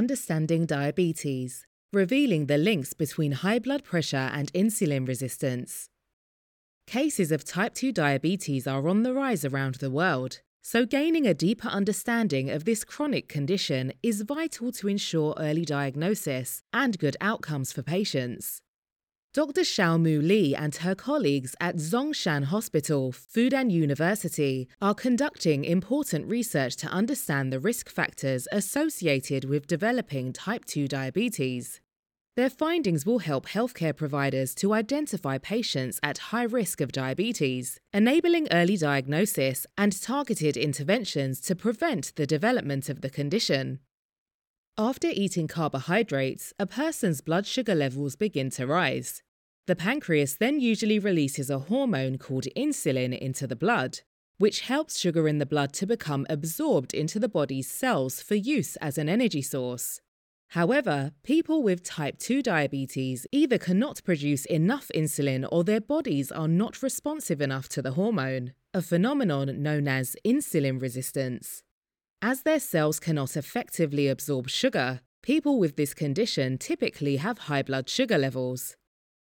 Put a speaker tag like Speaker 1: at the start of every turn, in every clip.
Speaker 1: Understanding Diabetes, revealing the links between high blood pressure and insulin resistance. Cases of type 2 diabetes are on the rise around the world, so gaining a deeper understanding of this chronic condition is vital to ensure early diagnosis and good outcomes for patients. Dr. Xiaomu Li and her colleagues at Zhongshan Hospital, Fudan University are conducting important research to understand the risk factors associated with developing type 2 diabetes. Their findings will help healthcare providers to identify patients at high risk of diabetes, enabling early diagnosis and targeted interventions to prevent the development of the condition. After eating carbohydrates, a person's blood sugar levels begin to rise. The pancreas then usually releases a hormone called insulin into the blood, which helps sugar in the blood to become absorbed into the body's cells for use as an energy source. However, people with type 2 diabetes either cannot produce enough insulin or their bodies are not responsive enough to the hormone, a phenomenon known as insulin resistance. As their cells cannot effectively absorb sugar, people with this condition typically have high blood sugar levels.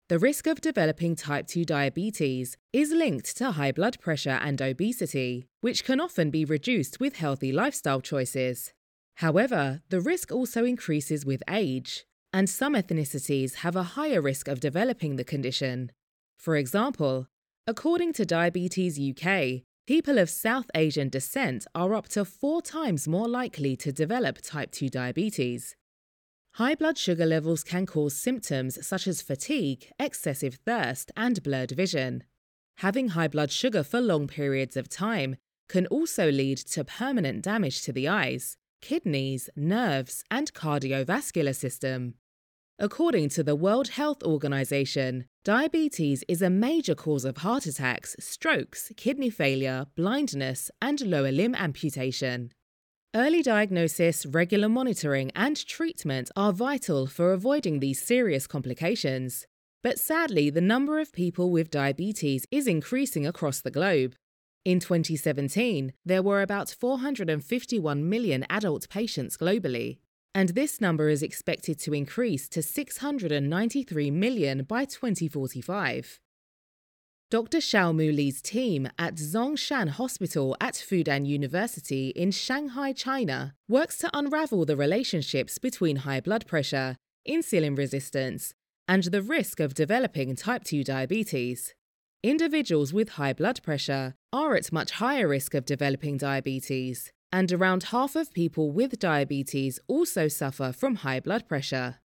Speaker 1: The risk of developing type 2 diabetes is linked to high blood pressure and obesity, which can often be reduced with healthy lifestyle choices. However, the risk also increases with age, and some ethnicities have a higher risk of developing the condition. For example, according to Diabetes UK, People of South Asian descent are up to four times more likely to develop type 2 diabetes. High blood sugar levels can cause symptoms such as fatigue, excessive thirst, and blurred vision. Having high blood sugar for long periods of time can also lead to permanent damage to the eyes, kidneys, nerves, and cardiovascular system. According to the World Health Organization, diabetes is a major cause of heart attacks, strokes, kidney failure, blindness, and lower limb amputation. Early diagnosis, regular monitoring, and treatment are vital for avoiding these serious complications. But sadly, the number of people with diabetes is increasing across the globe. In 2017, there were about 451 million adult patients globally, and this number is expected to increase to 693 million by 2045. Dr. Xiaomu Li's team at Zhongshan Hospital at Fudan University in Shanghai, China, works to unravel the relationships between high blood pressure, insulin resistance, and the risk of developing type 2 diabetes. Individuals with high blood pressure are at much higher risk of developing diabetes, and around half of people with diabetes also suffer from high blood pressure.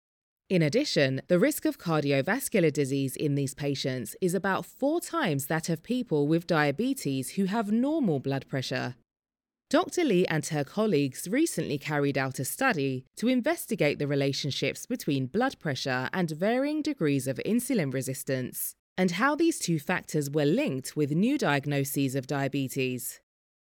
Speaker 1: In addition, the risk of cardiovascular disease in these patients is about four times that of people with diabetes who have normal blood pressure. Dr. Li and her colleagues recently carried out a study to investigate the relationships between blood pressure and varying degrees of insulin resistance, and how these two factors were linked with new diagnoses of diabetes.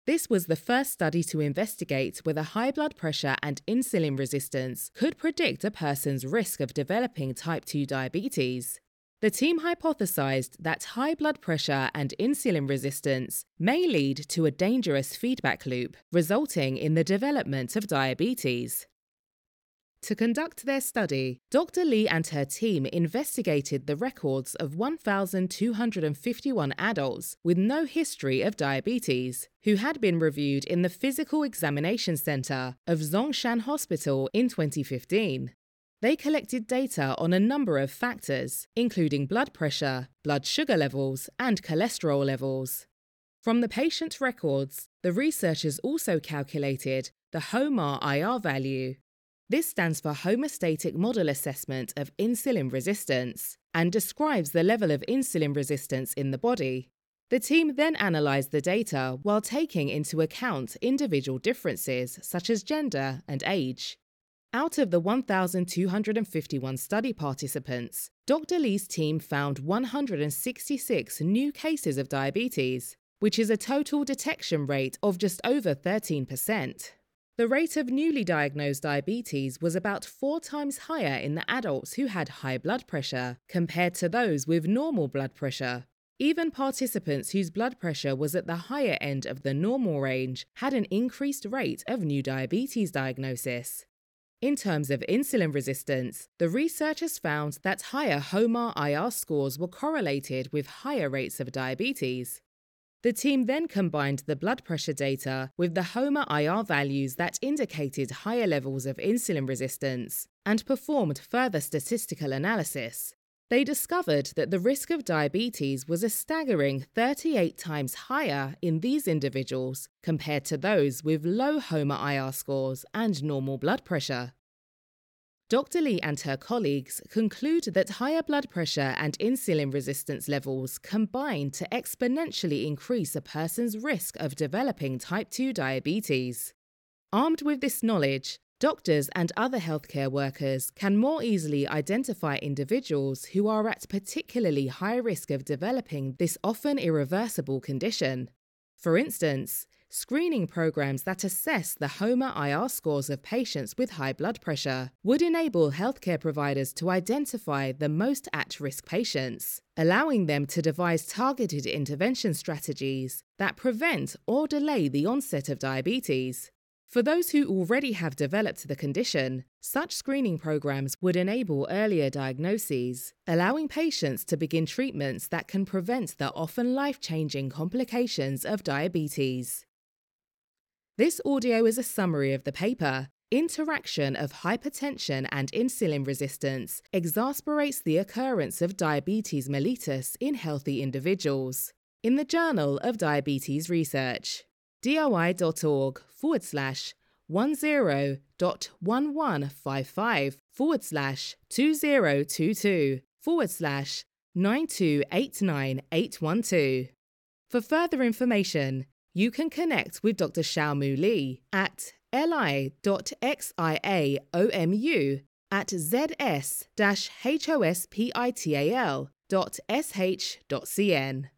Speaker 1: This was the first study to investigate whether high blood pressure and insulin resistance could predict a person's risk of developing type 2 diabetes. The team hypothesized that high blood pressure and insulin resistance may lead to a dangerous feedback loop, resulting in the development of diabetes. To conduct their study, Dr. Li and her team investigated the records of 1,251 adults with no history of diabetes who had been reviewed in the Physical Examination Center of Zhongshan Hospital in 2015. They collected data on a number of factors, including blood pressure, blood sugar levels, and cholesterol levels. From the patient records, the researchers also calculated the HOMA IR value, this stands for Homeostatic Model Assessment of Insulin Resistance and describes the level of insulin resistance in the body. The team then analysed the data while taking into account individual differences such as gender and age. Out of the 1,251 study participants, Dr. Li's team found 166 new cases of diabetes, which is a total detection rate of just over 13%. The rate of newly diagnosed diabetes was about four times higher in the adults who had high blood pressure compared to those with normal blood pressure. Even participants whose blood pressure was at the higher end of the normal range had an increased rate of new diabetes diagnosis. In terms of insulin resistance, the researchers found that higher HOMA IR scores were correlated with higher rates of diabetes. The team then combined the blood pressure data with the HOMA IR values that indicated higher levels of insulin resistance and performed further statistical analysis. They discovered that the risk of diabetes was a staggering 38 times higher in these individuals compared to those with low HOMA IR scores and normal blood pressure. Dr. Li and her colleagues conclude that higher blood pressure and insulin resistance levels combine to exponentially increase a person's risk of developing type 2 diabetes. Armed with this knowledge, doctors and other healthcare workers can more easily identify individuals who are at particularly high risk of developing this often irreversible condition. For instance, Screening programs that assess the HOMA IR scores of patients with high blood pressure would enable healthcare providers to identify the most at risk patients, allowing them to devise targeted intervention strategies that prevent or delay the onset of diabetes. For those who already have developed the condition, such screening programs would enable earlier diagnoses, allowing patients to begin treatments that can prevent the often life changing complications of diabetes. This audio is a summary of the paper. Interaction of hypertension and insulin resistance exasperates the occurrence of diabetes mellitus in healthy individuals. In the Journal of Diabetes Research, doi.org forward slash 10.1155 forward slash 2022 forward slash 9289812. For further information, you can connect with Dr. Xiaomu Li at li.xiaomu at zs-hospital.sh.cn.